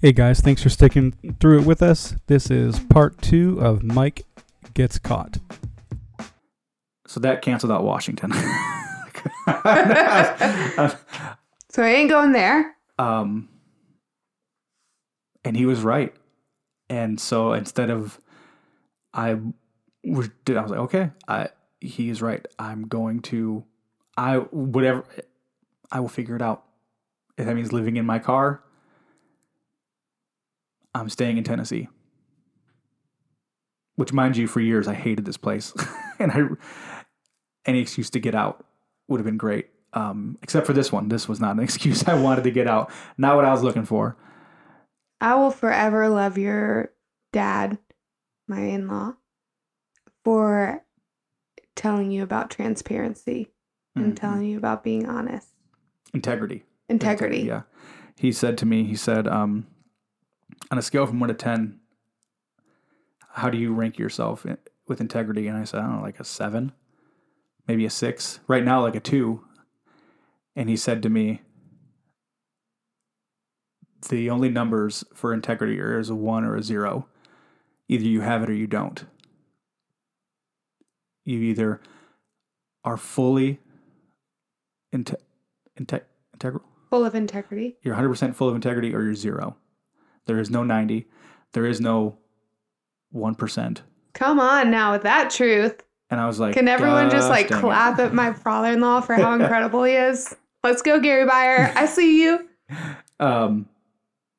Hey guys, thanks for sticking through it with us. This is part two of Mike Gets Caught. So that canceled out Washington. So I ain't going there. um, and he was right. And so instead of, I was, I was like, okay, I he is right. I'm going to, I whatever, I will figure it out. If that means living in my car, I'm staying in Tennessee. Which, mind you, for years I hated this place, and I any excuse to get out would have been great. Um, except for this one, this was not an excuse. I wanted to get out, not what I was looking for. I will forever love your dad, my in law, for telling you about transparency and Mhm. telling you about being honest. integrity. Integrity. Yeah. He said to me, he said, um, on a scale from one to 10, how do you rank yourself in, with integrity? And I said, I don't know, like a seven, maybe a six. Right now, like a two. And he said to me, the only numbers for integrity are is a one or a zero. Either you have it or you don't. You either are fully inte- inte- integral Full of integrity. you're 100% full of integrity or you're zero. There is no 90. There is no 1%. Come on now with that truth. And I was like, Can everyone just like dang it." clap at my father in law for how incredible he is? Let's go, Gary Byer. I see you. Um,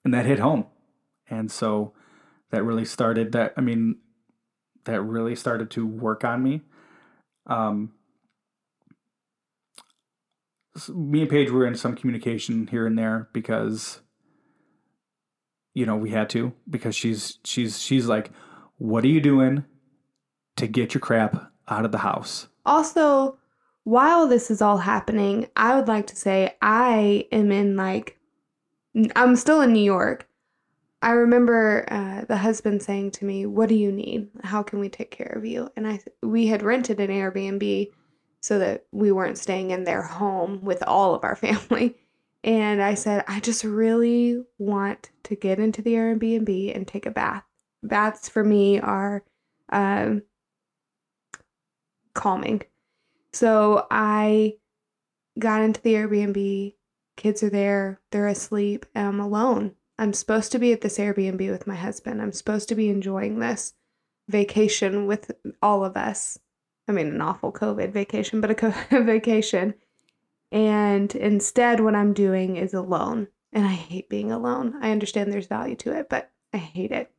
and that hit home. And so that really started that. I mean, that really started to work on me. Um, me and Paige were in some communication here and there because, you know, we had to because she's she's she's like, "What are you doing to get your crap out of the house?" Also, while this is all happening, I would like to say I am in like, I'm still in New York. I remember uh, the husband saying to me, "What do you need? How can we take care of you?" And I, we had rented an Airbnb so that we weren't staying in their home with all of our family. And I said, I just really want to get into the Airbnb and take a bath. Baths for me are um, calming. So I got into the Airbnb. Kids are there, they're asleep, and I'm alone. I'm supposed to be at this Airbnb with my husband. I'm supposed to be enjoying this vacation with all of us. I mean, an awful COVID vacation, but a COVID vacation. And instead, what I'm doing is alone. And I hate being alone. I understand there's value to it, but I hate it.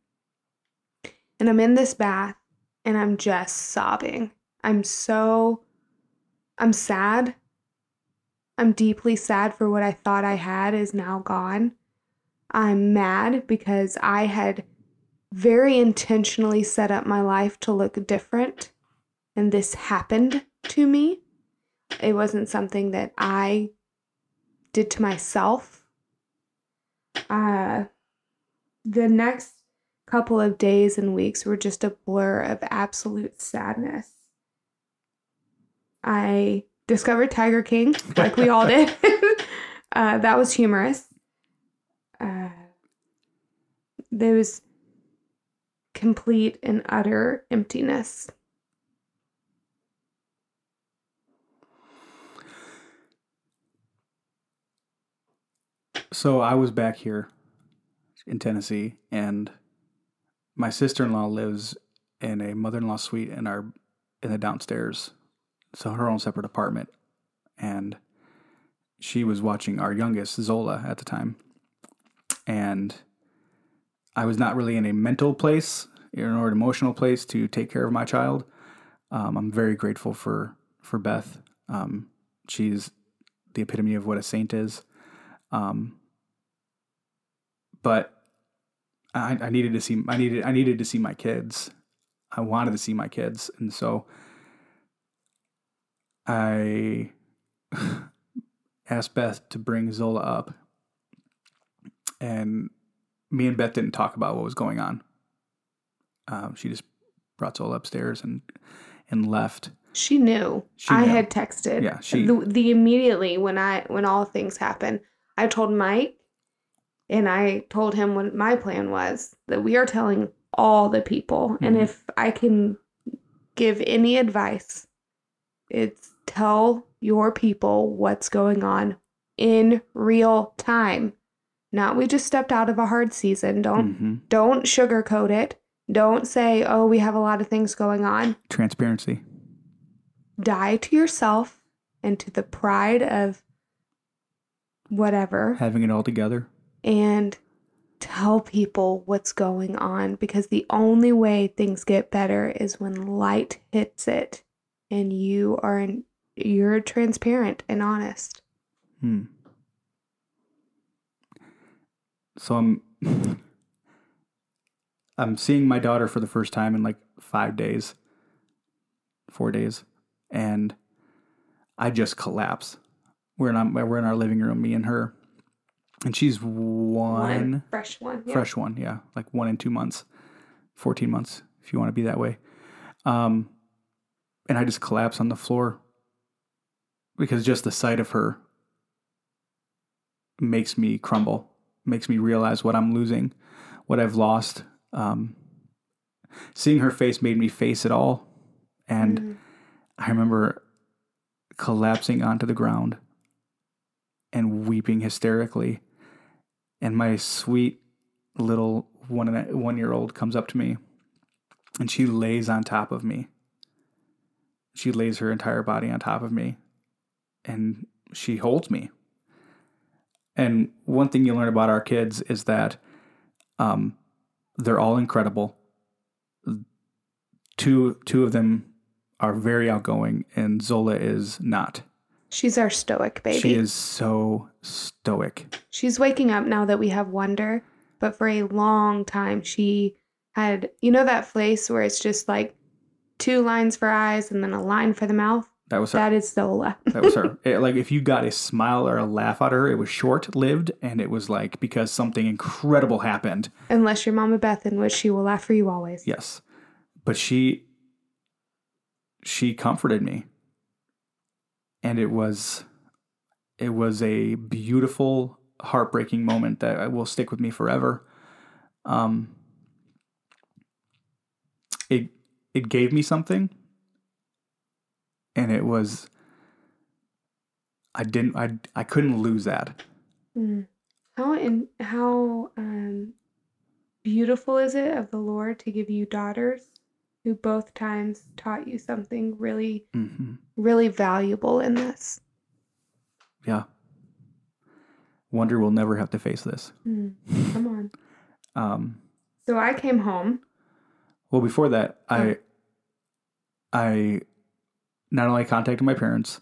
And I'm in this bath and I'm just sobbing. I'm so, I'm sad. I'm deeply sad for what I thought I had is now gone. I'm mad because I had very intentionally set up my life to look different, and this happened to me. It wasn't something that I did to myself. Uh, the next couple of days and weeks were just a blur of absolute sadness. I discovered Tiger King, like we all did. uh, that was humorous. Uh, there was complete and utter emptiness. So I was back here in Tennessee, and my sister in law lives in a mother in law suite in our in the downstairs, so her own separate apartment, and she was watching our youngest Zola at the time, and I was not really in a mental place or an emotional place to take care of my child. Um, I'm very grateful for for Beth. Um, she's the epitome of what a saint is. Um, but I, I needed to see I needed I needed to see my kids. I wanted to see my kids, and so I asked Beth to bring Zola up, and me and Beth didn't talk about what was going on. Um, she just brought Zola upstairs and and left. She knew. She I had texted. Yeah, she- the, the immediately when I when all things happened, I told Mike, And I told him what my plan was that we are telling all the people. And Mhm. if I can give any advice, it's tell your people what's going on in real time. Not we just stepped out of a hard season. Don't hmm don't sugarcoat it. Don't say, "Oh, we have a lot of things going on." Transparency. Die to yourself and to the pride of whatever Having it all together. And tell people what's going on because the only way things get better is when light hits it and you are in, you're transparent and honest. Hmm. So I'm I'm seeing my daughter for the first time in like five days, four days, and I just collapse. We're in we're in our living room, me and her, and she's one, fresh one. yeah. fresh one, yeah, like one in two months, fourteen months, if you want to be that way. Um, and I just collapse on the floor because just the sight of her makes me crumble, makes me realize what I'm losing, what I've lost. Um, seeing her face made me face it all, and Mm. I remember collapsing onto the ground and weeping hysterically. And my sweet little one and one year old comes up to me and she lays on top of me. She lays her entire body on top of me and she holds me. And one thing you learn about our kids is that um, they're all incredible. Two two of them are very outgoing, and Zola is not. She's our stoic baby. She is so stoic. She's waking up now that we have wonder, but for a long time she had you know that face where it's just like two lines for eyes and then a line for the mouth? That was her. That is Zola. That was her. It- like if you got a smile or a laugh out of her, it was short lived, and it was like because something incredible happened. Unless your mama Beth in which she will laugh for you always. Yes, but she she comforted me, and it was it was a beautiful, heartbreaking moment that will stick with me forever. Um, it it gave me something, and it was I didn't I I couldn't lose that. Mm. How in how um beautiful is it of the Lord to give you daughters who both times taught you something really hmm really valuable in this. Yeah. Wonder we'll never have to face this. Mm. Come on. Um, So I came home. well, before that, I Oh. I not only contacted my parents,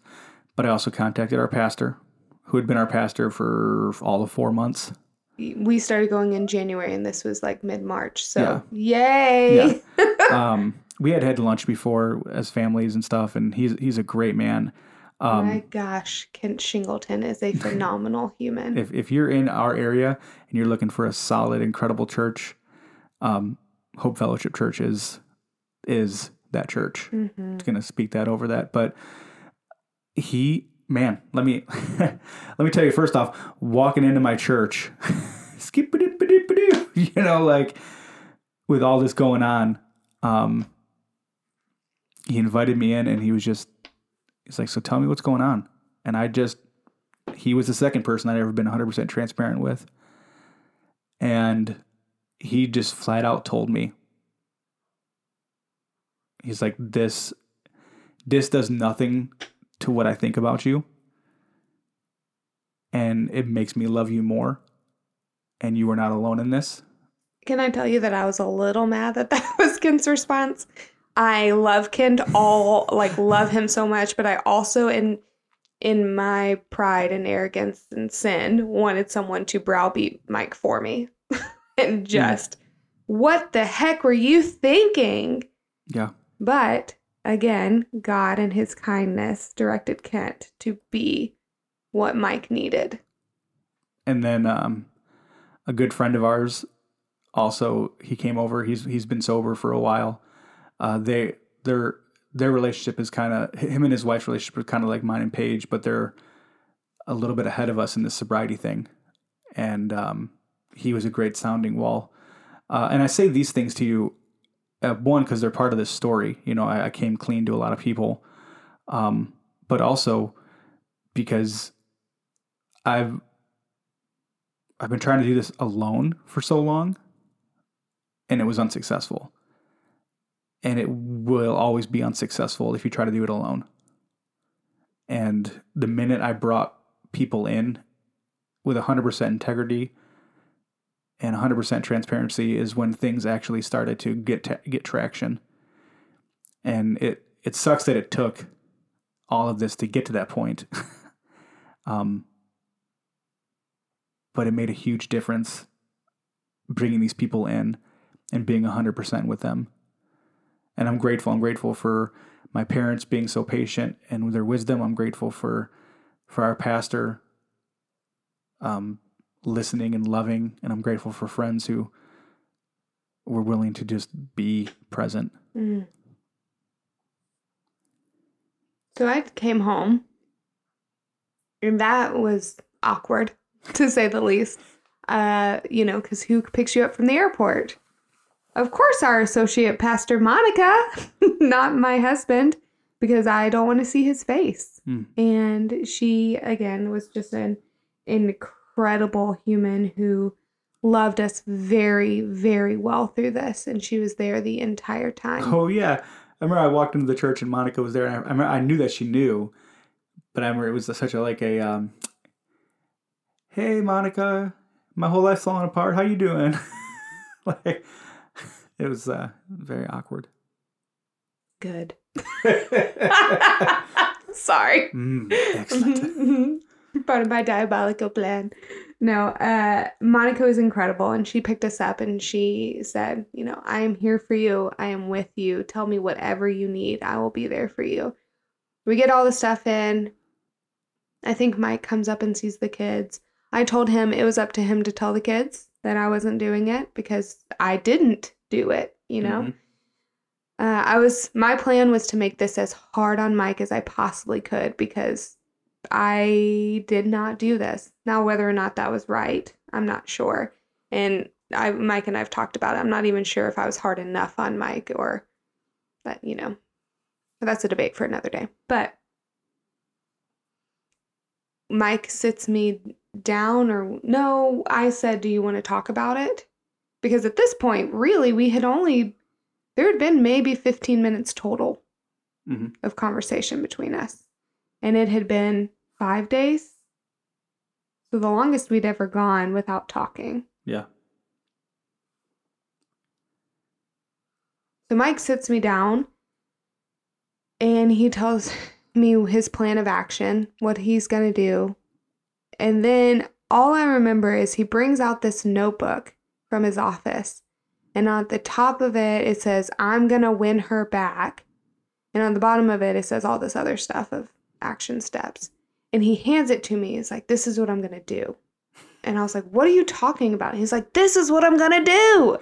but I also contacted our pastor, who had been our pastor for all of four months. We started going in January and this was like mid March. So Yeah. yay. Um, we had had lunch before as families and stuff, and he's he's a great man. Um, My gosh, Kent Shingleton is a phenomenal human. if if you're in our area and you're looking for a solid, incredible church, um, Hope Fellowship Church is is that church. Mhm. It's gonna speak that over that, but he, man, let me let me tell you first off, walking into my church, skip you know, like with all this going on, um, he invited me in and he was just he's like, so tell me what's going on, and I just he was the second person I'd ever been 100% transparent with. And he just flat out told me, he's like, this, this does nothing to what I think about you. And it makes me love you more. And you are not alone in this. Can I tell you that I was a little mad at that was Kent's response? I love Kent all like love him so much, but I also in in my pride and arrogance and sin wanted someone to browbeat Mike for me. and just what the heck were you thinking? Yeah. But again, God and his kindness directed Kent to be what Mike needed. And then um, a good friend of ours also he came over. He's he's been sober for a while. Uh, they their their relationship is kind of him and his wife's relationship is kind of like mine and Paige, but they're a little bit ahead of us in this sobriety thing. And um, he was a great sounding wall. Uh, and I say these things to you, uh, one because they're part of this story. You know, I, I came clean to a lot of people, um, but also because I've I've been trying to do this alone for so long, and it was unsuccessful. And it will always be unsuccessful if you try to do it alone. And the minute I brought people in with 100% integrity and 100% transparency is when things actually started to get get traction. And it it sucks that it took all of this to get to that point. um, but it made a huge difference bringing these people in and being 100% with them. And I'm grateful. I'm grateful for my parents being so patient and their wisdom. I'm grateful for for our pastor um, listening and loving, and I'm grateful for friends who were willing to just be present. Mm. So I came home, and that was awkward, to say the least. Uh, you know, because who picks you up from the airport? Of course, our associate pastor Monica, not my husband, because I don't want to see his face. Mm. And she, again, was just an incredible human who loved us very, very well through this. And she was there the entire time. Oh yeah, I remember I walked into the church and Monica was there, and I, I remember I knew that she knew, but I remember it was such a like a, um, hey Monica, my whole life's falling apart. How you doing? like it was uh, very awkward. Good. Sorry. Mm, excellent. Part of my diabolical plan. No, uh, Monica was incredible, and she picked us up and she said, "You know, I am here for you. I am with you. Tell me whatever you need. I will be there for you." We get all the stuff in. I think Mike comes up and sees the kids. I told him it was up to him to tell the kids that I wasn't doing it because I didn't do it. You know. Mhm. Uh, I was my plan was to make this as hard on Mike as I possibly could because I did not do this. Now, whether or not that was right, I'm not sure. And I, Mike and I've talked about it. I'm not even sure if I was hard enough on Mike or that, you know, that's a debate for another day. But Mike sits me down, or no, I said, Do you want to talk about it? Because at this point, really, we had only there had been maybe 15 minutes total Mhm. of conversation between us. And it had been five days. So the longest we'd ever gone without talking. Yeah. So Mike sits me down and he tells me his plan of action, what he's going to do. And then all I remember is he brings out this notebook from his office. And on the top of it, it says, I'm going to win her back. And on the bottom of it, it says all this other stuff of action steps. And he hands it to me. He's like, This is what I'm going to do. And I was like, What are you talking about? He's like, This is what I'm going to do.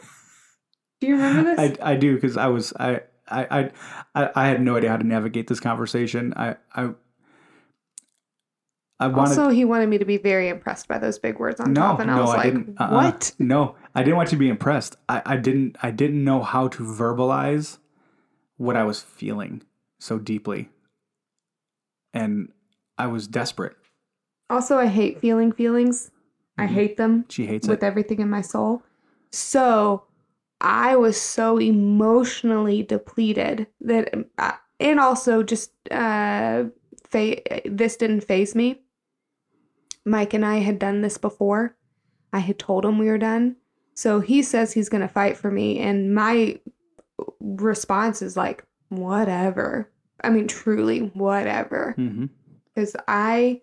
Do you remember this? I, I do because I was I, I I I had no idea how to navigate this conversation. I I I wanted Also, he wanted me to be very impressed by those big words on no top, and I was I like, uh-uh. "What?" no I didn't want you to be impressed. I I didn't I didn't know how to verbalize what I was feeling so deeply, and I was desperate. Also, I hate feeling feelings. I Mhm. hate them She hates with it. everything in my soul. So, I was so emotionally depleted that, uh, and also just uh, fa- this didn't faze me. Mike and I had done this before. I had told him we were done. So he says he's going to fight for me. And my response is like, whatever. I mean, truly, whatever. Mm-hmm. Because I,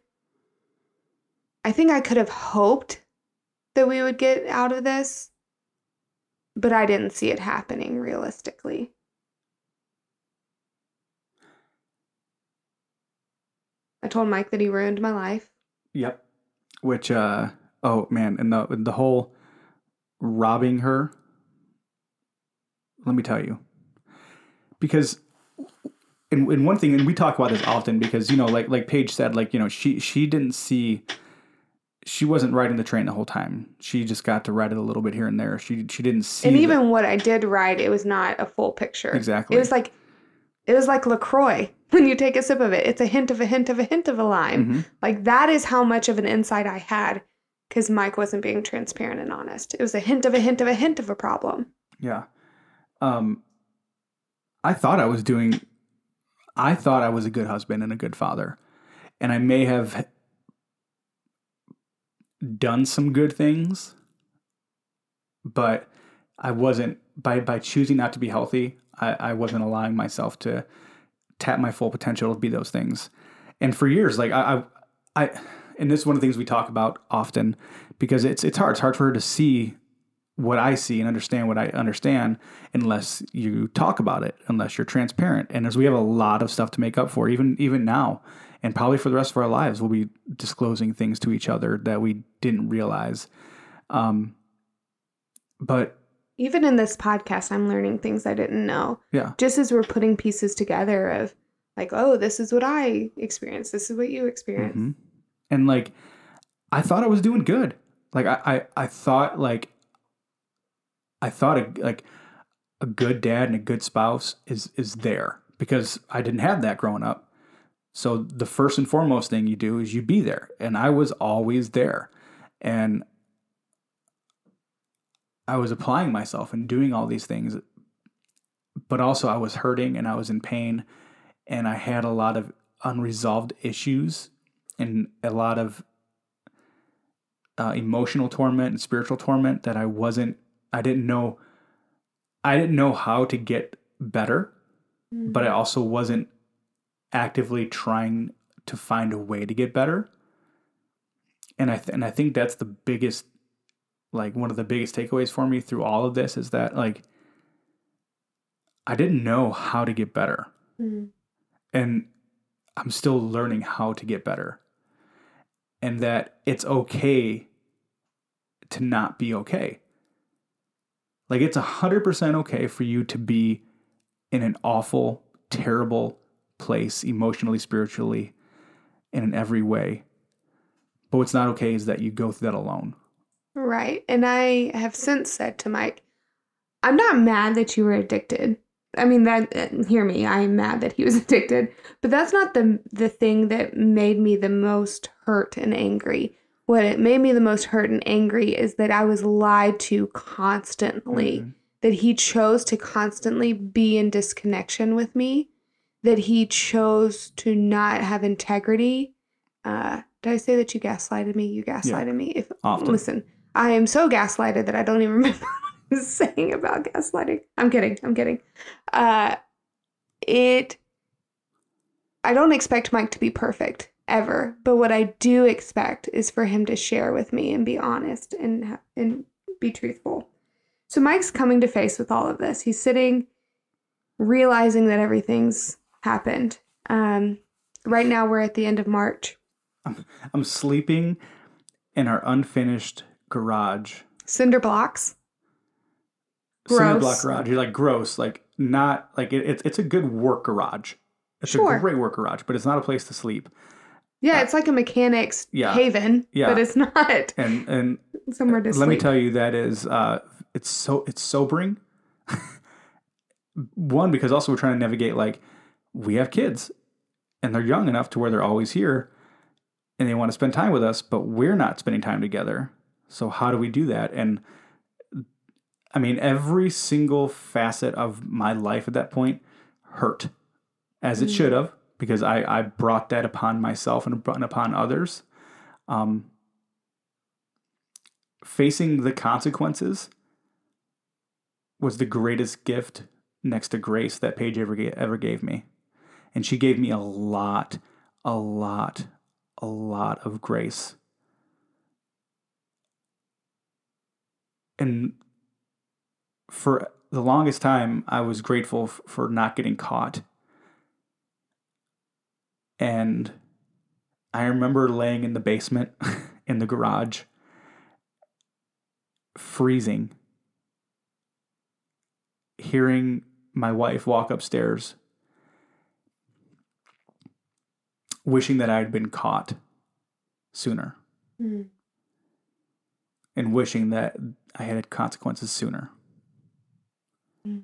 I think I could have hoped that we would get out of this, but I didn't see it happening realistically. I told Mike that he ruined my life. Yep. Which uh oh man, and the the whole robbing her. Let me tell you. Because and, and one thing and we talk about this often because you know like like Paige said like you know she she didn't see she wasn't riding the train the whole time. She just got to ride it a little bit here and there. She she didn't see and the- even what I did write, it was not a full picture. exactly. It was like it was like LaCroix. When you take a sip of it, it's a hint of a hint of a hint of a lime. Mhm. Like that is how much of an insight I had because Mike wasn't being transparent and honest. It was a hint of a hint of a hint of a problem. Yeah. Um I thought I was doing I thought I was a good husband and a good father. And I may have done some good things, but I wasn't by by choosing not to be healthy, I, I wasn't allowing myself to tap my full potential to be those things. And for years, like I I, I and this is one of the things we talk about often because it's it's hard. It's hard for her to see what I see and understand what I understand unless you talk about it, unless you're transparent. And as we have a lot of stuff to make up for, even even now, and probably for the rest of our lives, we'll be disclosing things to each other that we didn't realize. Um, but Even in this podcast, I'm learning things I didn't know. yeah, Just as we're putting pieces together of like, oh, this is what I experienced. This is what you experienced. Mhm. and like I thought I was doing good. Like I, I, I thought like I thought a, like a good dad and a good spouse is is there because I didn't have that growing up. So the first and foremost thing you do is you be there, and I was always there, and I was applying myself and doing all these things, but also I was hurting and I was in pain, and I had a lot of unresolved issues and a lot of uh, emotional torment and spiritual torment that I wasn't, I didn't know, I didn't know how to get better, but I also wasn't actively trying to find a way to get better. And I th- and I think that's the biggest, like one of the biggest takeaways for me through all of this is that like I didn't know how to get better Mhm. and I'm still learning how to get better. And that it's okay to not be okay. Like it's 100% okay for you to be in an awful, terrible place emotionally, spiritually, and in every way. But what's not okay is that you go through that alone. Right. And I have since said to Mike, I'm not mad that you were addicted. I mean that uh, hear me, I am mad that he was addicted, but that's not the the thing that made me the most hurt and angry. What it made me the most hurt and angry is that I was lied to constantly. Mhm. That he chose to constantly be in disconnection with me. That he chose to not have integrity. Uh, did I say that you gaslighted me? You gaslighted me. If Often. listen, I am so gaslighted that I don't even remember what I was saying about gaslighting. I'm kidding. I'm kidding. Uh, it. I don't expect Mike to be perfect ever, but what I do expect is for him to share with me and be honest and and be truthful. So Mike's coming to face with all of this. He's sitting, realizing that everything's happened. Um, right now, we're at the end of March. I'm, I'm sleeping in our unfinished garage Cinder blocks. cinder block garage. You're like gross, like not like it, it's it's a good work garage. It's Sure. a great work garage, but it's not a place to sleep. Yeah, it's like a mechanic's Yeah. haven, Yeah. but it's not And and somewhere to let sleep. me tell you that is uh it's so it's sobering. One because also we're trying to navigate like we have kids and they're young enough to where they're always here and they want to spend time with us, but we're not spending time together. So how do we do that? And I mean, every single facet of my life at that point hurt, as it Mm. should have, because I, I brought that upon myself and upon others. Um, facing the consequences was the greatest gift next to grace that Paige ever ever gave me. And she gave me a lot, a lot, a lot of grace. And for the longest time, I was grateful f- for not getting caught. And I remember laying in the basement in the garage, freezing, hearing my wife walk upstairs, wishing that I had been caught sooner. Mm. And wishing that I had consequences sooner. Mm.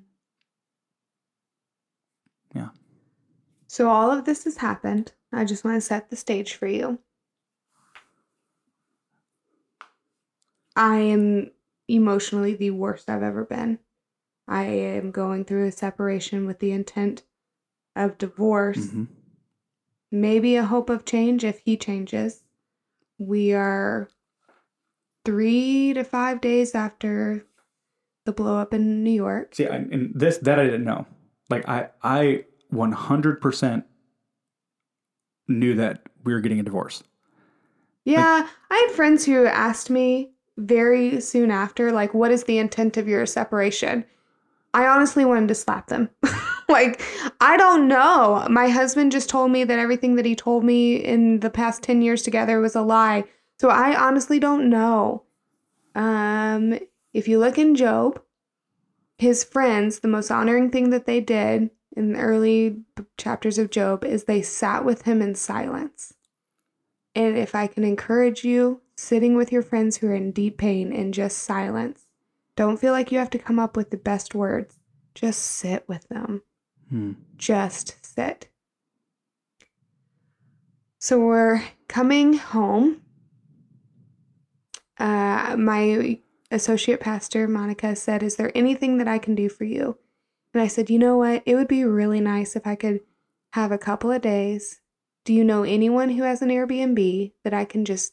Yeah. So all of this has happened. I just want to set the stage for you. I am emotionally the worst I've ever been. I am going through a separation with the intent of divorce. Mhm. Maybe a hope of change if he changes. We are three to five days after the blow up in New York. See, I, and this that I didn't know. Like I, I 100% knew that we were getting a divorce. Yeah, I had friends who asked me very soon after, like, what is the intent of your separation? I honestly wanted to slap them. like, I don't know. My husband just told me that everything that he told me in the past 10 years together was a lie. So I honestly don't know. Um, if you look in Job, his friends, the most honoring thing that they did in the early chapters of Job is they sat with him in silence. And if I can encourage you, sitting with your friends who are in deep pain in just silence, don't feel like you have to come up with the best words. Just sit with them. Hmm. Just sit. So we're coming home. Uh, my associate pastor, Monica, said, Is there anything that I can do for you? And I said, You know what? It would be really nice if I could have a couple of days. Do you know anyone who has an Airbnb that I can just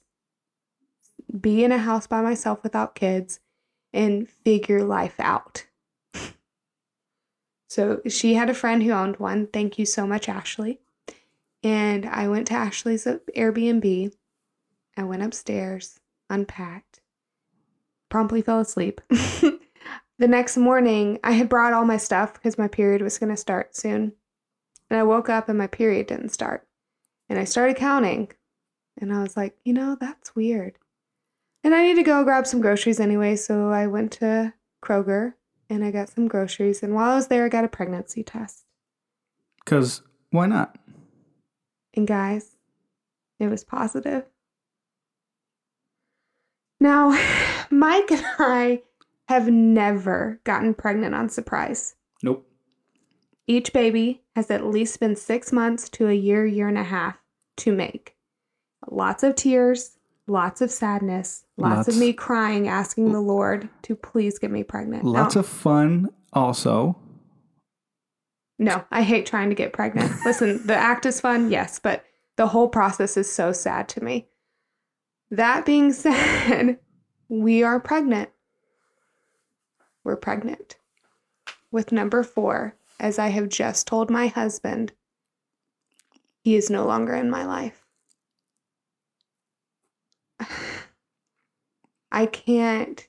be in a house by myself without kids and figure life out? so she had a friend who owned one. Thank you so much, Ashley. And I went to Ashley's Airbnb. I went upstairs, unpacked, promptly fell asleep. the next morning, I had brought all my stuff because my period was going to start soon. And I woke up and my period didn't start. And I started counting. And I was like, you know, that's weird. And I need to go grab some groceries anyway. So I went to Kroger and I got some groceries. And while I was there, I got a pregnancy test. Because why not? And guys, it was positive. Now, Mike and I have never gotten pregnant on surprise. Nope. Each baby has at least been six months to a year, year and a half to make. Lots of tears, lots of sadness, lots, Lots- of me crying, asking the Lord to please get me pregnant. Lots no, of fun also. no, I hate trying to get pregnant. Listen, the act is fun, yes, but the whole process is so sad to me. That being said, we are pregnant. We're pregnant with number four, as I have just told my husband, he is no longer in my life. I can't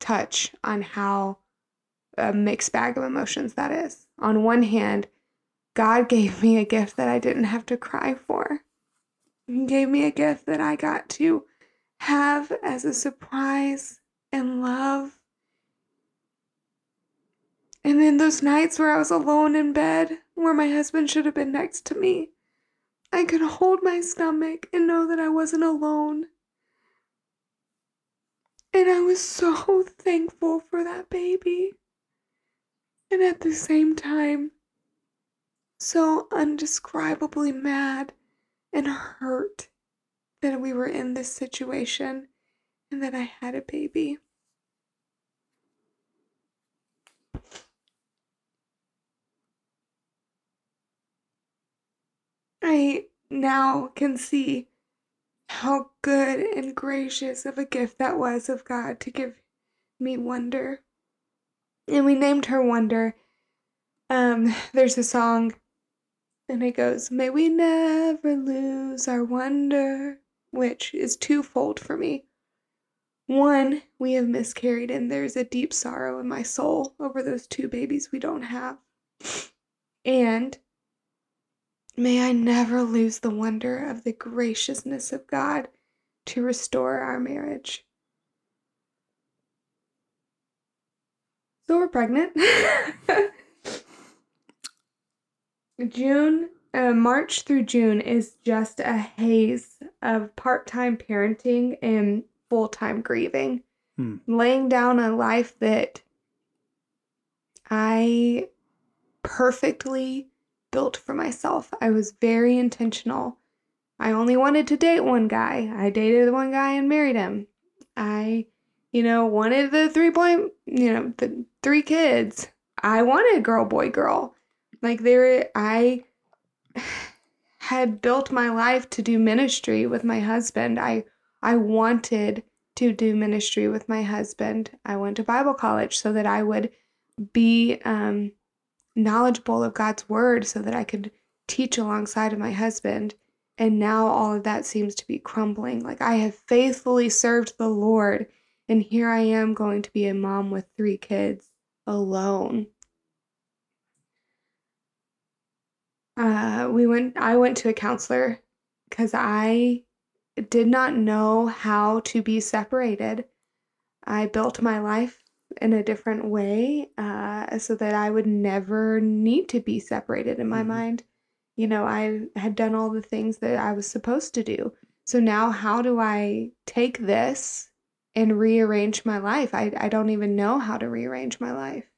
touch on how a mixed bag of emotions that is. On one hand, God gave me a gift that I didn't have to cry for. He gave me a gift that I got to have as a surprise and love. And then those nights where I was alone in bed, where my husband should have been next to me, I could hold my stomach and know that I wasn't alone. And I was so thankful for that baby. And at the same time, so undescribably mad and hurt that we were in this situation and that I had a baby. I now can see how good and gracious of a gift that was of God to give me Wonder. And we named her Wonder. Um, there's a song and it goes, May we never lose our wonder, which is twofold for me. One, we have miscarried, and there's a deep sorrow in my soul over those two babies we don't have. And may I never lose the wonder of the graciousness of God to restore our marriage. So we're pregnant. June, uh, March through June is just a haze of part time parenting and full time grieving, Hmm. laying down a life that I perfectly built for myself. I was very intentional. I only wanted to date one guy. I dated one guy and married him. I, you know, wanted the three point, you know, the three kids. I wanted girl, boy, girl. Like there, I had built my life to do ministry with my husband. I I wanted to do ministry with my husband. I went to Bible college so that I would be um, knowledgeable of God's word, so that I could teach alongside of my husband. And now all of that seems to be crumbling. Like I have faithfully served the Lord, and here I am going to be a mom with three kids alone. Uh, we went. I went to a counselor because I did not know how to be separated. I built my life in a different way uh, so that I would never need to be separated in my Mhm. mind. You know, I had done all the things that I was supposed to do. So now, how do I take this and rearrange my life? I, I don't even know how to rearrange my life.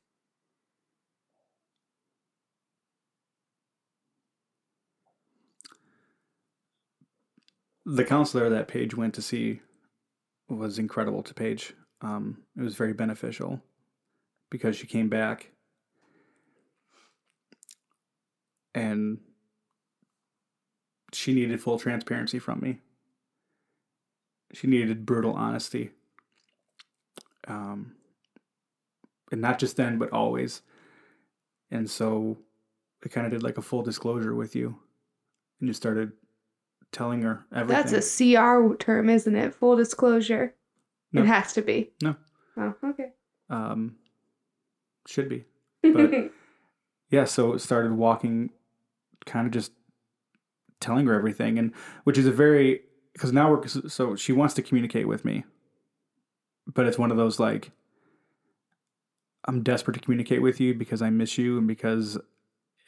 The counselor that Paige went to see was incredible to Paige. Um, it was very beneficial because she came back and she needed full transparency from me. She needed brutal honesty. Um, and not just then, but always. And so I kind of did like a full disclosure with you and just started telling her everything. That's a CR term, isn't it? Full disclosure. No. It has to be. No. Oh, okay. um, should be. But- yeah, so it started walking, kind of just telling her everything, and which is a very because now we're so she wants to communicate with me, but it's one of those like I'm desperate to communicate with you because I miss you and because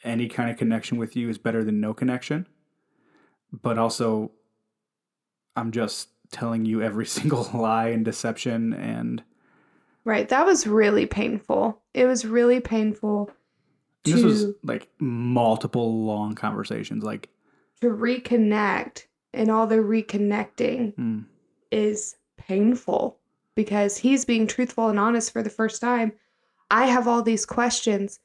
any kind of connection with you is better than no connection, but also I'm just telling you every single lie and deception and right. That was really painful. It was really painful And this was like multiple long conversations. Like, to reconnect and all the reconnecting mm, is painful because he's being truthful and honest for the first time. I have all these questions,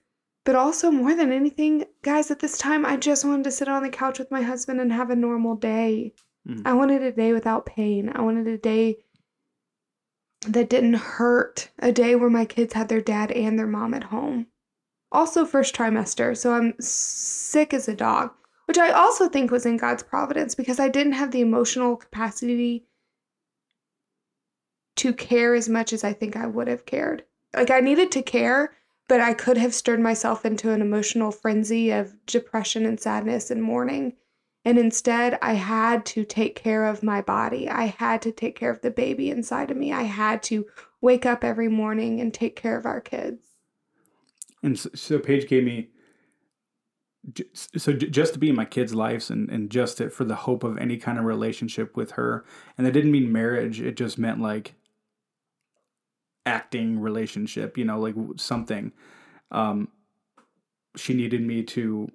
but also more than anything, guys, at this time, I just wanted to sit on the couch with my husband and have a normal day. Mhm. I wanted a day without pain. I wanted a day that didn't hurt, a day where my kids had their dad and their mom at home. Also, first trimester, so I'm sick as a dog, which I also think was in God's providence because I didn't have the emotional capacity to care as much as I think I would have cared. Like, I needed to care, but I could have stirred myself into an emotional frenzy of depression and sadness and mourning. And instead, I had to take care of my body. I had to take care of the baby inside of me. I had to wake up every morning and take care of our kids. and so, so Paige gave me, so just to be in my kids' lives and, and just to, for the hope of any kind of relationship with her. And that didn't mean marriage. It just meant like acting relationship, you know, like something. Um, she needed me to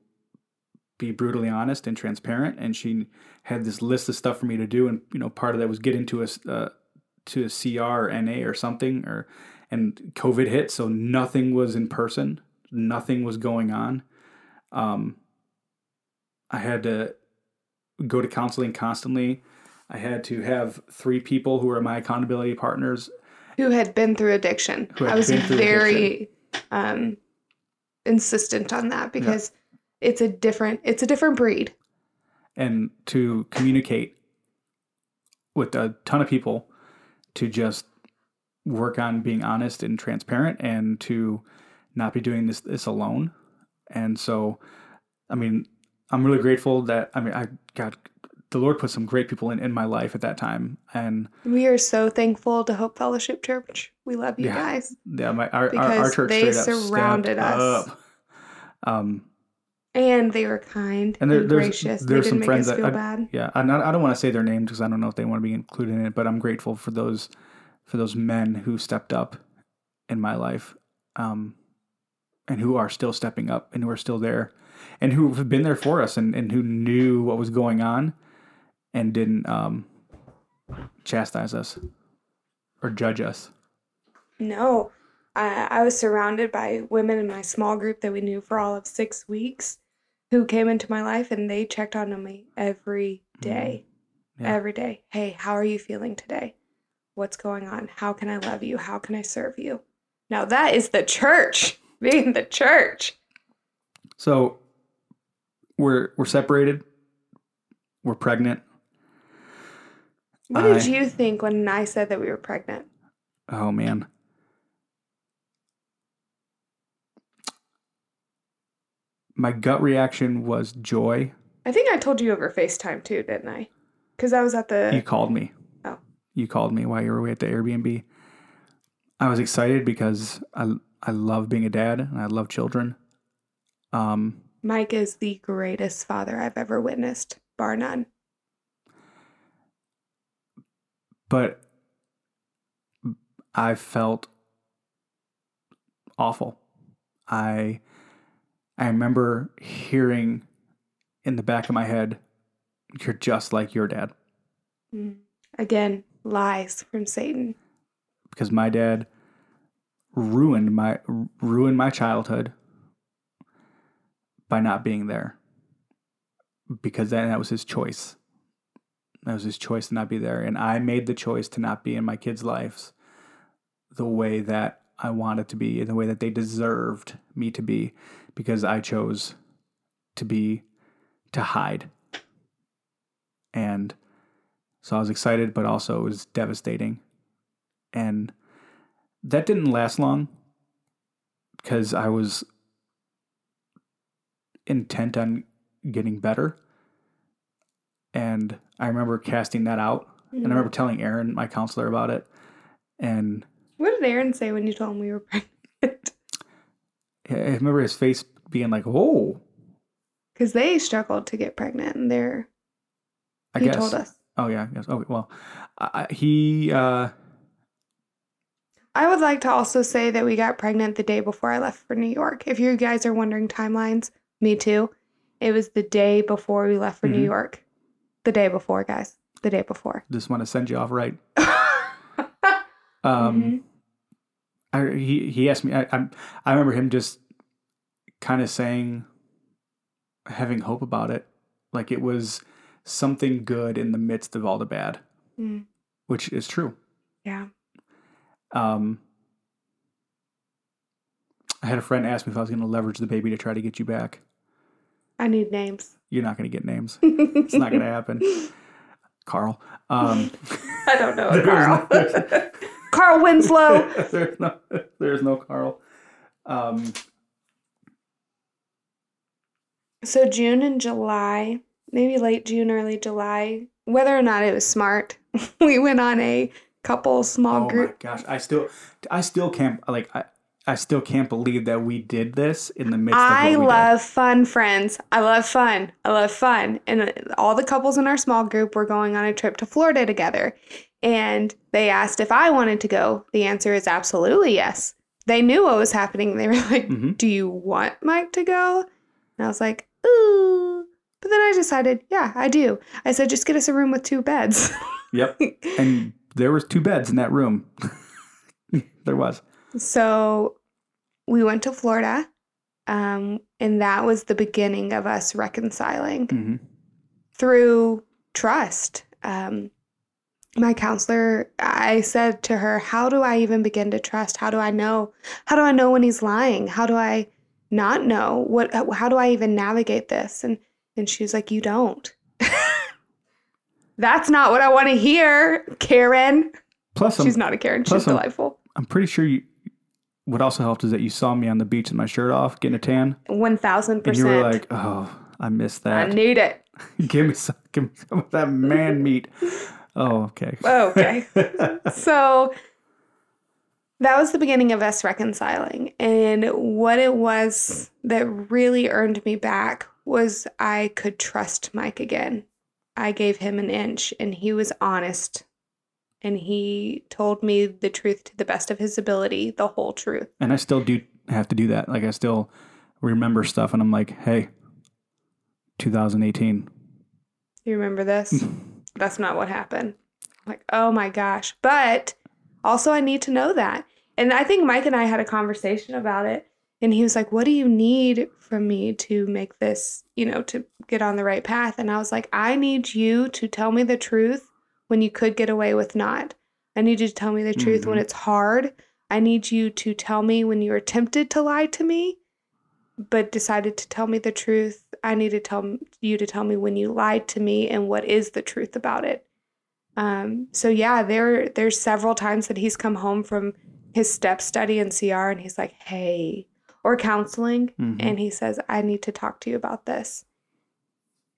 be brutally honest and transparent and she had this list of stuff for me to do and you know part of that was get into a uh, to a CR or NA or something or and COVID hit so nothing was in person nothing was going on um I had to go to counseling constantly I had to have three people who were my accountability partners Who had been through addiction. I was very um, insistent on that because it's a different it's a different breed. and to communicate with a ton of people to just work on being honest and transparent and to not be doing this this alone and so i mean i'm really grateful that i mean i got the lord put some great people in, in my life at that time and We are so thankful to Hope Fellowship Church. We love you Yeah. guys. yeah my our, our, our church they surrounded us. up. um And they were kind And and, there- there's- gracious. there's they some didn't make friends us that feel I- bad. Yeah, and I, I don't want to say their names because I don't know if they want to be included in it. But I'm grateful for those for those men who stepped up in my life, um, and who are still stepping up and who are still there, and who have been there for us and, and who knew what was going on, and didn't um, chastise us or judge us. No, I, I was surrounded by women in my small group that we knew for all of six weeks who came into my life and they checked on me every day. Yeah. Every day. Hey, how are you feeling today? What's going on? How can I love you? How can I serve you? Now that is the church, being the church. So we're we're separated. We're pregnant. What did I- you think when I said that we were pregnant? Oh man. My gut reaction was joy. I think I told you over FaceTime too, didn't I? Because I was at the. You called me. Oh. You called me while you were away at the Airbnb. I was excited because I I love being a dad and I love children. Um Mike is the greatest father I've ever witnessed, bar none. But I felt awful. I I remember hearing in the back of my head, "You're just like your dad," Mm. Again, lies from Satan. because my dad ruined my ruined my childhood by not being there. Because then that was his choice. That was his choice to not be there, and I made the choice to not be in my kids' lives the way that I wanted to be, in the way that they deserved me to be, because I chose to be to hide. And so I was excited, but also it was devastating. And that didn't last long because I was intent on getting better. And I remember casting that out. And I remember telling Aaron, my counselor, about it. And What did Aaron say when you told him we were pregnant? I remember his face being like, "Whoa!" Because they struggled to get pregnant, and they're. I he guess. told us. Oh yeah. Yes. Okay. Well, I, I- he. Uh, I would like to also say that we got pregnant the day before I left for New York. If you guys are wondering timelines, me too. It was the day before we left for New Mhm. York. The day before, guys. The day before. just want to send you off right. Um, Mhm. I, he he asked me. I I'm, I remember him just kind of saying, having hope about it, like it was something good in the midst of all the bad, Mm, which is true. yeah. Um, I had a friend ask me if I was going to leverage the baby to try to get you back. I need names. You're not going to get names. It's not going to happen. Carl. Um, I don't know, Carl. no- Carl Winslow. there's no there's no Carl. Um, So June and July, maybe late June, early July, whether or not it was smart, we went on a couple small oh group. my gosh, I still I still can't like I I still can't believe that we did this in the midst I of we love fun, friends. I love fun. I love fun. And uh, all the couples in our small group were going on a trip to Florida together. And they asked if I wanted to go. The answer is absolutely yes. They knew what was happening. They were like, Mhm. Do you want Mike to go? And I was like, Ooh. But then I decided, yeah, I do. I said, just get us a room with two beds. Yep. And there was two beds in that room. there was. So we went to Florida, um, and that was the beginning of us reconciling hmm through trust. Um, my counselor, I said to her, "How do I even begin to trust? How do I know? How do I know when he's lying? How do I not know? What? How do I even navigate this?" And and she was like, "You don't." That's not what I want to hear, Karen. Plus, I'm, She's not a Karen. She's I'm- delightful. I'm pretty sure you. What also helped is that you saw me on the beach with my shirt off, getting a tan, One thousand and you were like, "Oh, I missed that. I need it. give me some, give me some of that man meat." Oh, okay. Oh, okay. so that was the beginning of us reconciling. And what it was that really earned me back was I could trust Mike again. I gave him an inch and he was honest and he told me the truth to the best of his ability, the whole truth. And I still do have to do that. Like I still remember stuff and I'm like, hey, 2018. You remember this? That's not what happened. Like, oh my gosh. But also, I need to know that. And I think Mike and I had a conversation about it. And he was like, What do you need from me to make this, you know, to get on the right path? And I was like, I need you to tell me the truth when you could get away with not. I need you to tell me the truth when Mhm. it's hard. I need you to tell me when you were tempted to lie to me, but decided to tell me the truth. I need to tell you to tell me when you lied to me and what is the truth about it. Um, so yeah, there there's several times that he's come home from his step study in CR and he's like, "Hey," or counseling, Mhm. and he says, "I need to talk to you about this."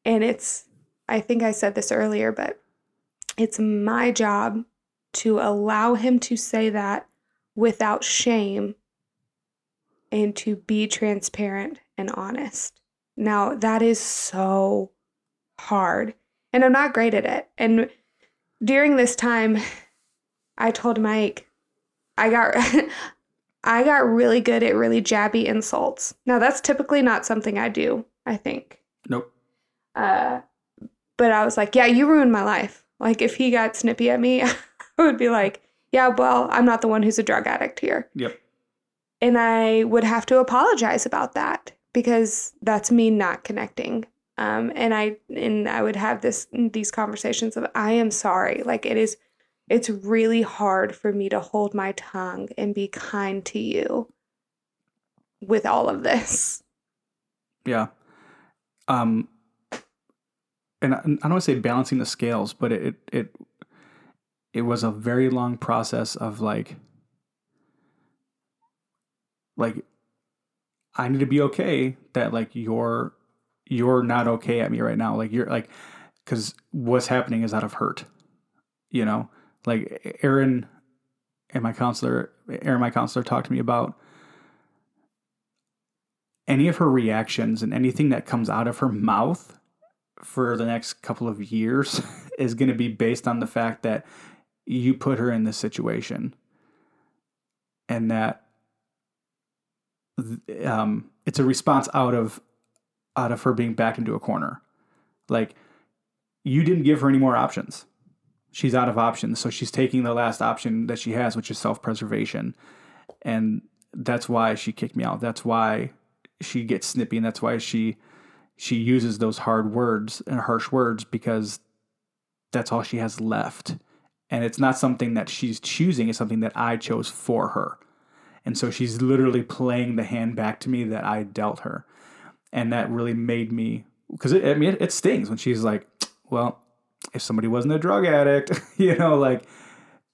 And it's I think I said this earlier, but it's my job to allow him to say that without shame and to be transparent and honest. Now, that is so hard, and I'm not great at it. And during this time, I told Mike, I got I got really good at really jabby insults. Now, that's typically not something I do, I think. Nope. Uh, but I was like, yeah, you ruined my life. Like, if he got snippy at me, I would be like, yeah, well, I'm not the one who's a drug addict here. Yep. And I would have to apologize about that because that's me not connecting. Um, and I and I would have this these conversations of I am sorry. Like it is, it's really hard for me to hold my tongue and be kind to you with all of this. Yeah. Um, and I, don't want to say balancing the scales, but it, it it was a very long process of like like I need to be okay that like you're you're not okay at me right now. Like you're like because what's happening is out of hurt, you know. Like Aaron and my counselor, Aaron, my counselor, talked to me about any of her reactions and anything that comes out of her mouth for the next couple of years is going to be based on the fact that you put her in this situation. And that um, it's a response out of out of her being backed into a corner. Like you didn't give her any more options. She's out of options. So she's taking the last option that she has which is self-preservation. And that's why she kicked me out. That's why she gets snippy. And that's why she she uses those hard words and harsh words because that's all she has left and it's not something that she's choosing it's something that i chose for her and so she's literally playing the hand back to me that i dealt her and that really made me because it, i mean it, it stings when she's like well if somebody wasn't a drug addict you know like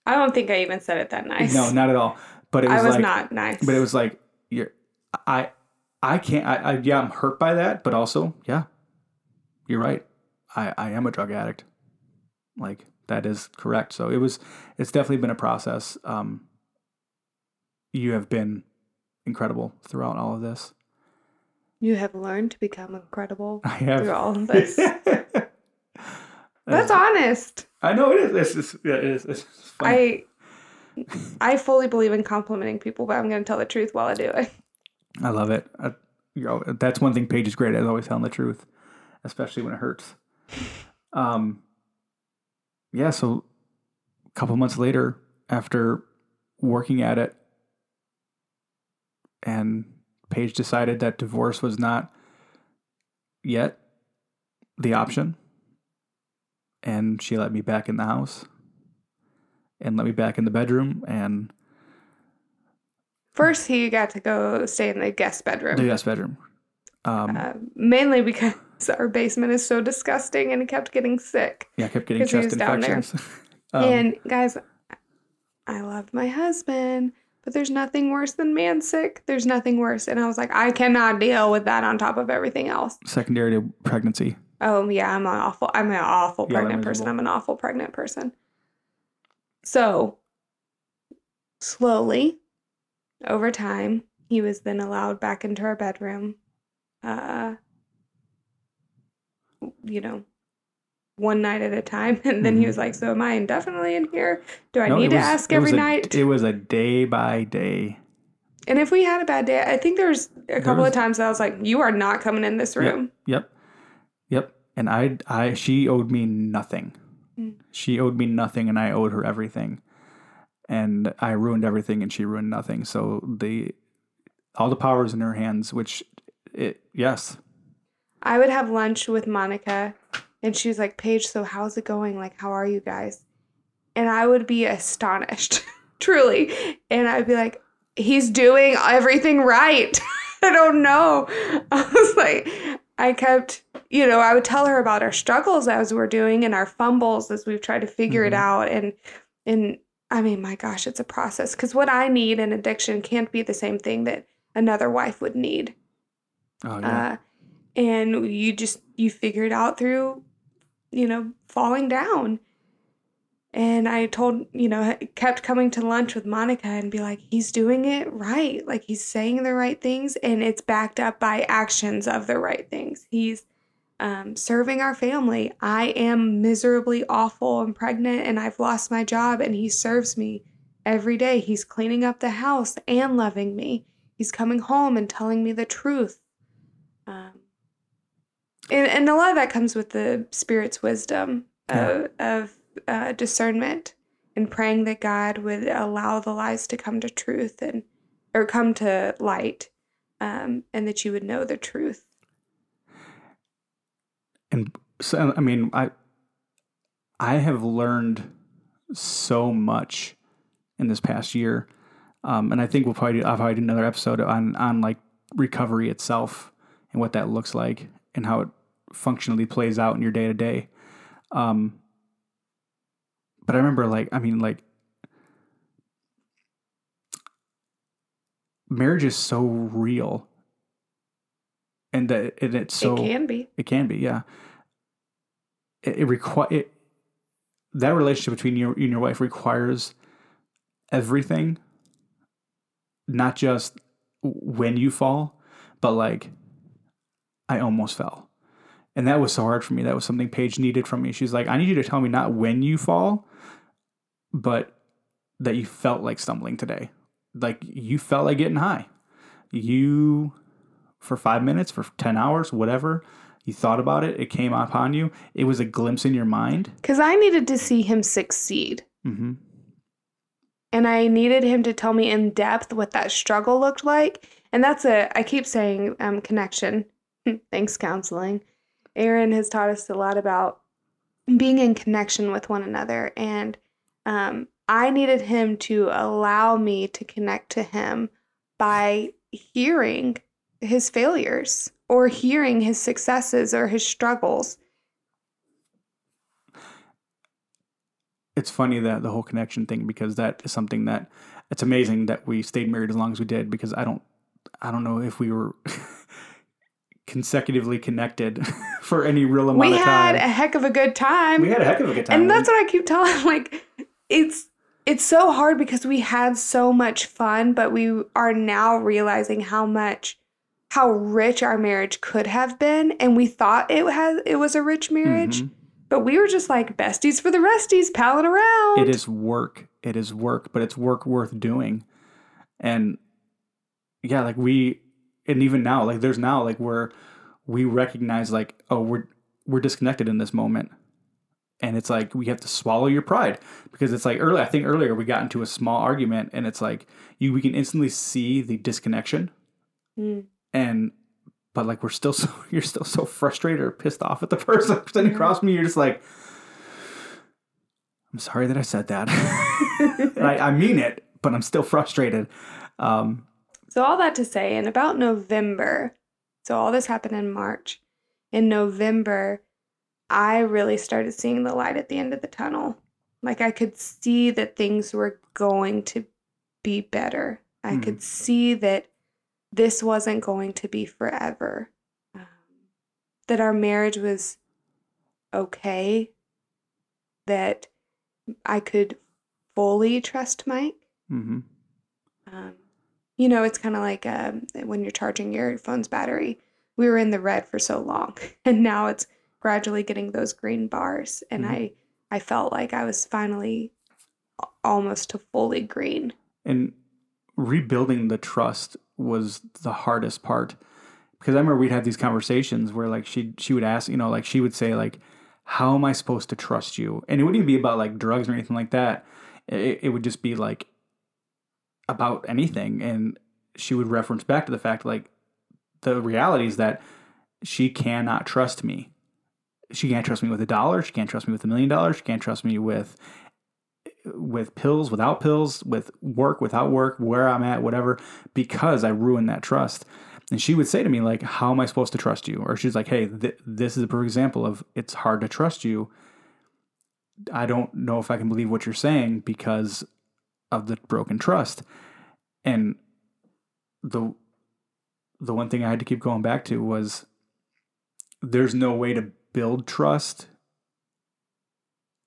I don't think I even said it that nice. no not at all but it was, I was like not nice. but it was like you're i i can't I, I yeah i'm hurt by that but also yeah. You're right. I i am a drug addict. Like that is correct. So it was it's definitely been a process. Um you have been incredible throughout all of this. You have learned to become incredible i have. through all of this. That's- That's honest. i know it is. It's, it's, yeah, it is. It's funny. I I fully believe in complimenting people, but I'm going to tell the truth while I do it. I love it. I, you know, that's one thing Paige is great at, always telling the truth, especially when it hurts. Um, yeah, so a couple months later, after working at it, and Paige decided that divorce was not yet the option, and she let me back in the house and let me back in the bedroom and First, he got to go stay in the guest bedroom, the guest bedroom. Um, uh, mainly because our basement is so disgusting and he kept getting sick. Yeah, I kept getting he chest infections. Um, and guys, I love my husband, but there's nothing worse than man sick. There's nothing worse. And I was like, I cannot deal with that on top of everything else. secondary to pregnancy. Oh yeah, I'm an awful. I'm an awful Yeah, pregnant person. I'm an awful pregnant person. So slowly, over time, he was then allowed back into our bedroom. Uh, you know, one night at a time. And then he Mhm. was like, So am I indefinitely in here? Do I No, need it to ask every a- night? It was a day by day. and if we had a bad day, I think there was a couple was- of times that I was like, You are not coming in this room. Yep. Yep. And I I she owed me nothing. Mm. She owed me nothing and I owed her everything. And I ruined everything and she ruined nothing. So the all the power is in her hands, which it yes. I would have lunch with Monica and she was like, Paige, so how's it going? Like, how are you guys? And I would be astonished, truly. And I'd be like, he's doing everything right. I don't know. I was like, I kept, you know, I would tell her about our struggles as we're doing and our fumbles as we've tried to figure it Mhm. out. And, and I mean, my gosh, it's a process because what I need in addiction can't be the same thing that another wife would need. Oh yeah. Uh, and you just you figure it out through you know falling down and i told you know kept coming to lunch with monica and be like he's doing it right like he's saying the right things and it's backed up by actions of the right things he's um, serving our family. I am miserably awful and pregnant and i've lost my job and he serves me every day. He's cleaning up the house and loving me. He's coming home and telling me the truth. Um, and, and a lot of that comes with the spirit's wisdom of, of uh, discernment and praying that god would allow the lies to come to truth and or come to light um, and that you would know the truth and so I mean, I I have learned so much in this past year, um, and I think we'll probably do, I'll probably do another episode on on like recovery itself and what that looks like and how it functionally plays out in your day to day. Um, but I remember, like, I mean, like. Marriage is so real, and that and it's so it can be it can be, yeah. It, it require that relationship between you, you and your wife requires everything, not just when you fall, but like I almost fell, and that was so hard for me. That was something Paige needed from me. She's like, I need you to tell me not when you fall, but that you felt like stumbling today, like you felt like getting high. You for five minutes, for 10 hours, whatever. You thought about it, it came upon you. It was a glimpse in your mind. because i needed to see him succeed Mm-hmm. and I needed him to tell me in depth what that struggle looked like. And that's a I keep saying um, connection. Thanks, counseling. Aaron has taught us a lot about being in connection with one another, and um, I needed him to allow me to connect to him by hearing his failures or hearing his successes or his struggles. It's funny that the whole connection thing, because that is something that it's amazing that we stayed married as long as we did, because I don't, I don't know if we were consecutively connected for any real amount We of time. We had a heck of a good time. we had a heck of a good time. and that's what I keep telling like it's it's so hard because we had so much fun but we are now realizing how much how rich our marriage could have been and we thought it had it was a rich marriage Mhm. but we were just like besties for the resties palling around It is work. It is work, but it's work worth doing. And yeah, like we and even now, like there's now like where we recognize like, oh, we're we're disconnected in this moment. And it's like we have to swallow your pride because it's like earlier I think earlier we got into a small argument and it's like you we can instantly see the disconnection Mm. And but like we're still so you're still so frustrated or pissed off at the person sitting across from you. You're just like, I'm sorry that I said that. I, I mean it, but I'm still frustrated. Um, So all that to say, in about November, so all this happened in March. In November, I really started seeing the light at the end of the tunnel. Like I could see that things were going to be better. I Mhm. could see that this wasn't going to be forever. Um, that our marriage was okay. That I could fully trust Mike. mhm. Um, you know, it's kind of like um, when you're charging your phone's battery. We were in the red for so long, and now it's gradually getting those green bars, and Mhm. I I felt like I was finally almost to fully green. And rebuilding the trust was the hardest part because I remember we'd have these conversations where like she she would ask, you know, like she would say like, "How am I supposed to trust you?" And it wouldn't even be about like drugs or anything like that. It, it would just be like about anything, and she would reference back to the fact like the reality is that she cannot trust me. She can't trust me with a dollar. She can't trust me with a million dollars. She can't trust me with with pills, without pills, with work, without work, where I'm at, whatever, because I ruined that trust. And she would say to me, like, how am I supposed to trust you? Or she's like, hey, th- this is a perfect example of it's hard to trust you. I don't know if I can believe what you're saying because of the broken trust. And the the one thing I had to keep going back to was there's no way to build trust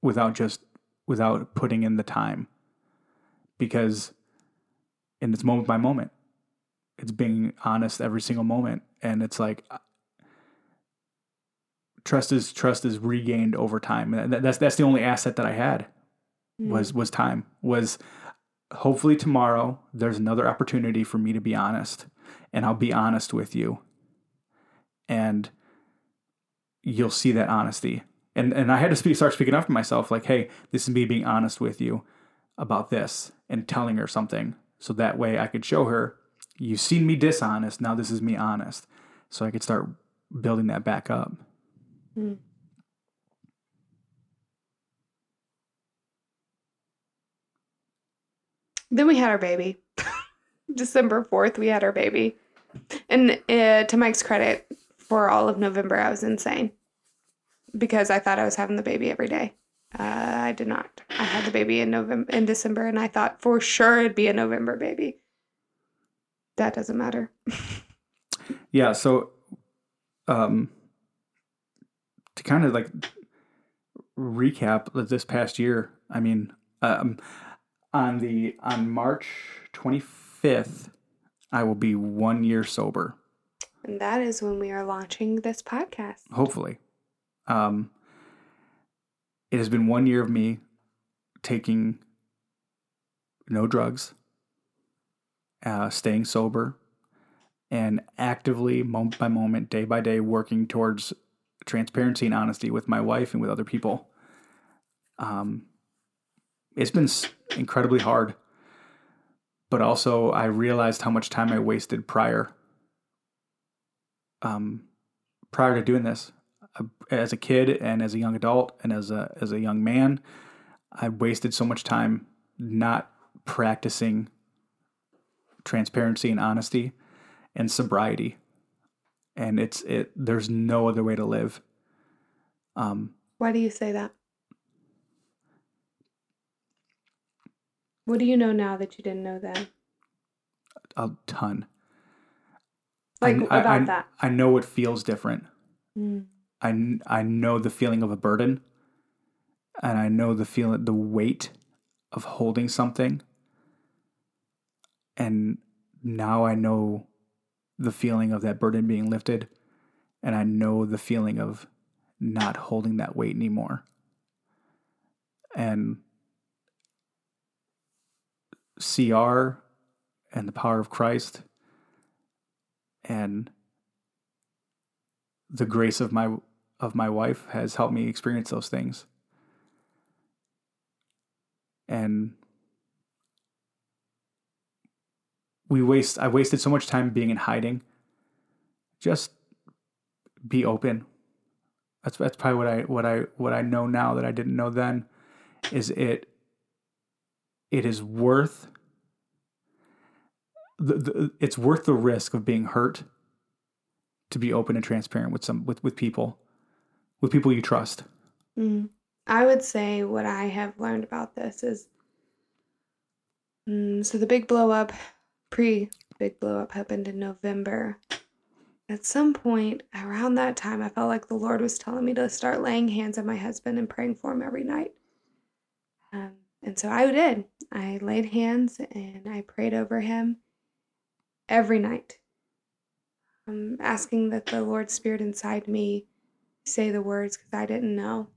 without just without putting in the time. Because and it's moment by moment it's being honest every single moment. And it's like uh, trust is trust is regained over time. And that's that's the only asset that i had was was time was hopefully tomorrow there's another opportunity for me to be honest and i'll be honest with you. And you'll see that honesty and and i had to speak start speaking up for myself like hey this is me being honest with you about this and telling her something so that way i could show her you've seen me dishonest now this is me honest so i could start building that back up Mm. Then we had our baby. December 4th, we had our baby. And uh, to Mike's credit, for all of November, I was insane because I thought I was having the baby every day. Uh, I did not. I had the baby in November, in December, and I thought for sure it'd be a November baby. That doesn't matter. Yeah, so um to kind of like recap this past year, I mean, um on the on March 25th, I will be 1 year sober, And that is when we are launching this podcast. hopefully. Um it has been 1 year of me taking no drugs, uh staying sober, and actively, moment by moment, day by day, working towards transparency and honesty with my wife and with other people. Um, it's been incredibly hard, but also I realized how much time I wasted prior. Um, prior to doing this, as a kid and as a young adult and as a as a young man, I wasted so much time not practicing transparency and honesty and sobriety and it's it there's no other way to live um Why do you say that? What do you know now that you didn't know then? a ton Like I, about I, that. I know it feels different Mm. I, I know the feeling of a burden and i know the feeling the weight of holding something. And now i know the feeling of that burden being lifted and i know the feeling of not holding that weight anymore. And cr and the power of christ and the grace of my of my wife has helped me experience those things. And we waste i wasted so much time being in hiding. Just be open. That's that's probably what i what i what i know now that i didn't know then is it it is worth the, the it's worth the risk of being hurt to be open and transparent with some with with people with people you trust Mm. I would say what I have learned about this is mm, so the big blow up, pre big blow up happened in November. At some point around that time, I felt like the Lord was telling me to start laying hands on my husband and praying for him every night. Um, and so I did. I laid hands and I prayed over him every night, um, asking that the Lord's Spirit inside me say the words because I didn't know.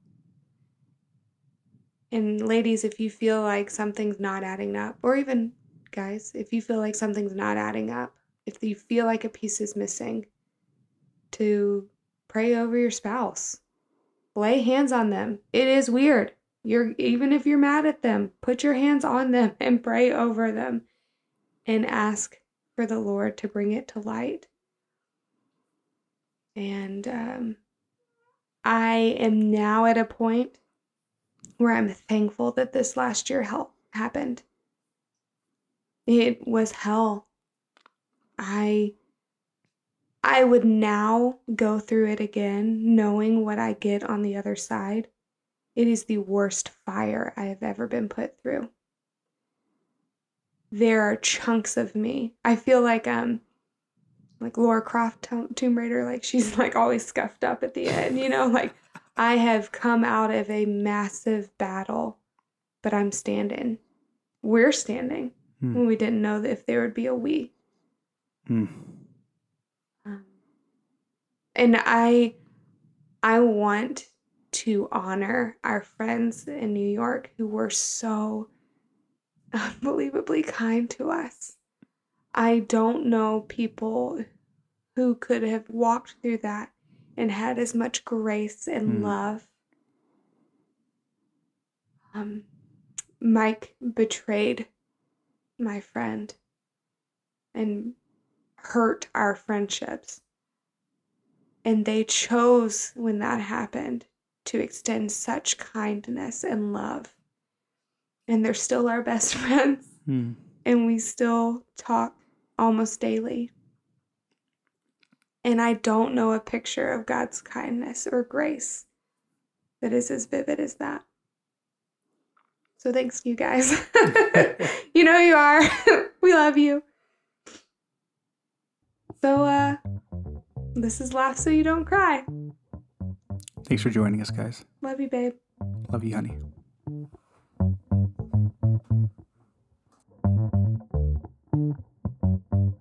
And ladies, if you feel like something's not adding up, or even guys, if you feel like something's not adding up, if you feel like a piece is missing, to pray over your spouse. Lay hands on them. It is weird. You're even if you're mad at them, put your hands on them and pray over them and ask for the Lord to bring it to light. And um, I am now at a point where I'm thankful that this last year hell happened. It was hell. I I would now go through it again knowing what I get on the other side. It is the worst fire I have ever been put through. There are chunks of me. I feel like um like Lara Croft Tomb Raider like she's like always scuffed up at the end, you know, like I have come out of a massive battle, but I'm standing. We're standing hmm. when we didn't know if there would be a we. Hmm. Um, and I, I want to honor our friends in New York who were so unbelievably kind to us. I don't know people who could have walked through that and had as much grace and mm. love. Um, Mike betrayed my friend and hurt our friendships. And they chose when that happened to extend such kindness and love. And they're still our best friends. Mm. And we still talk almost daily. And I don't know a picture of God's kindness or grace that is as vivid as that. So thanks, you guys. you know you are. we love you. So, uh, this is Laugh So You Don't Cry. Thanks for joining us, guys. Love you, babe. Love you, honey. Thank you thank you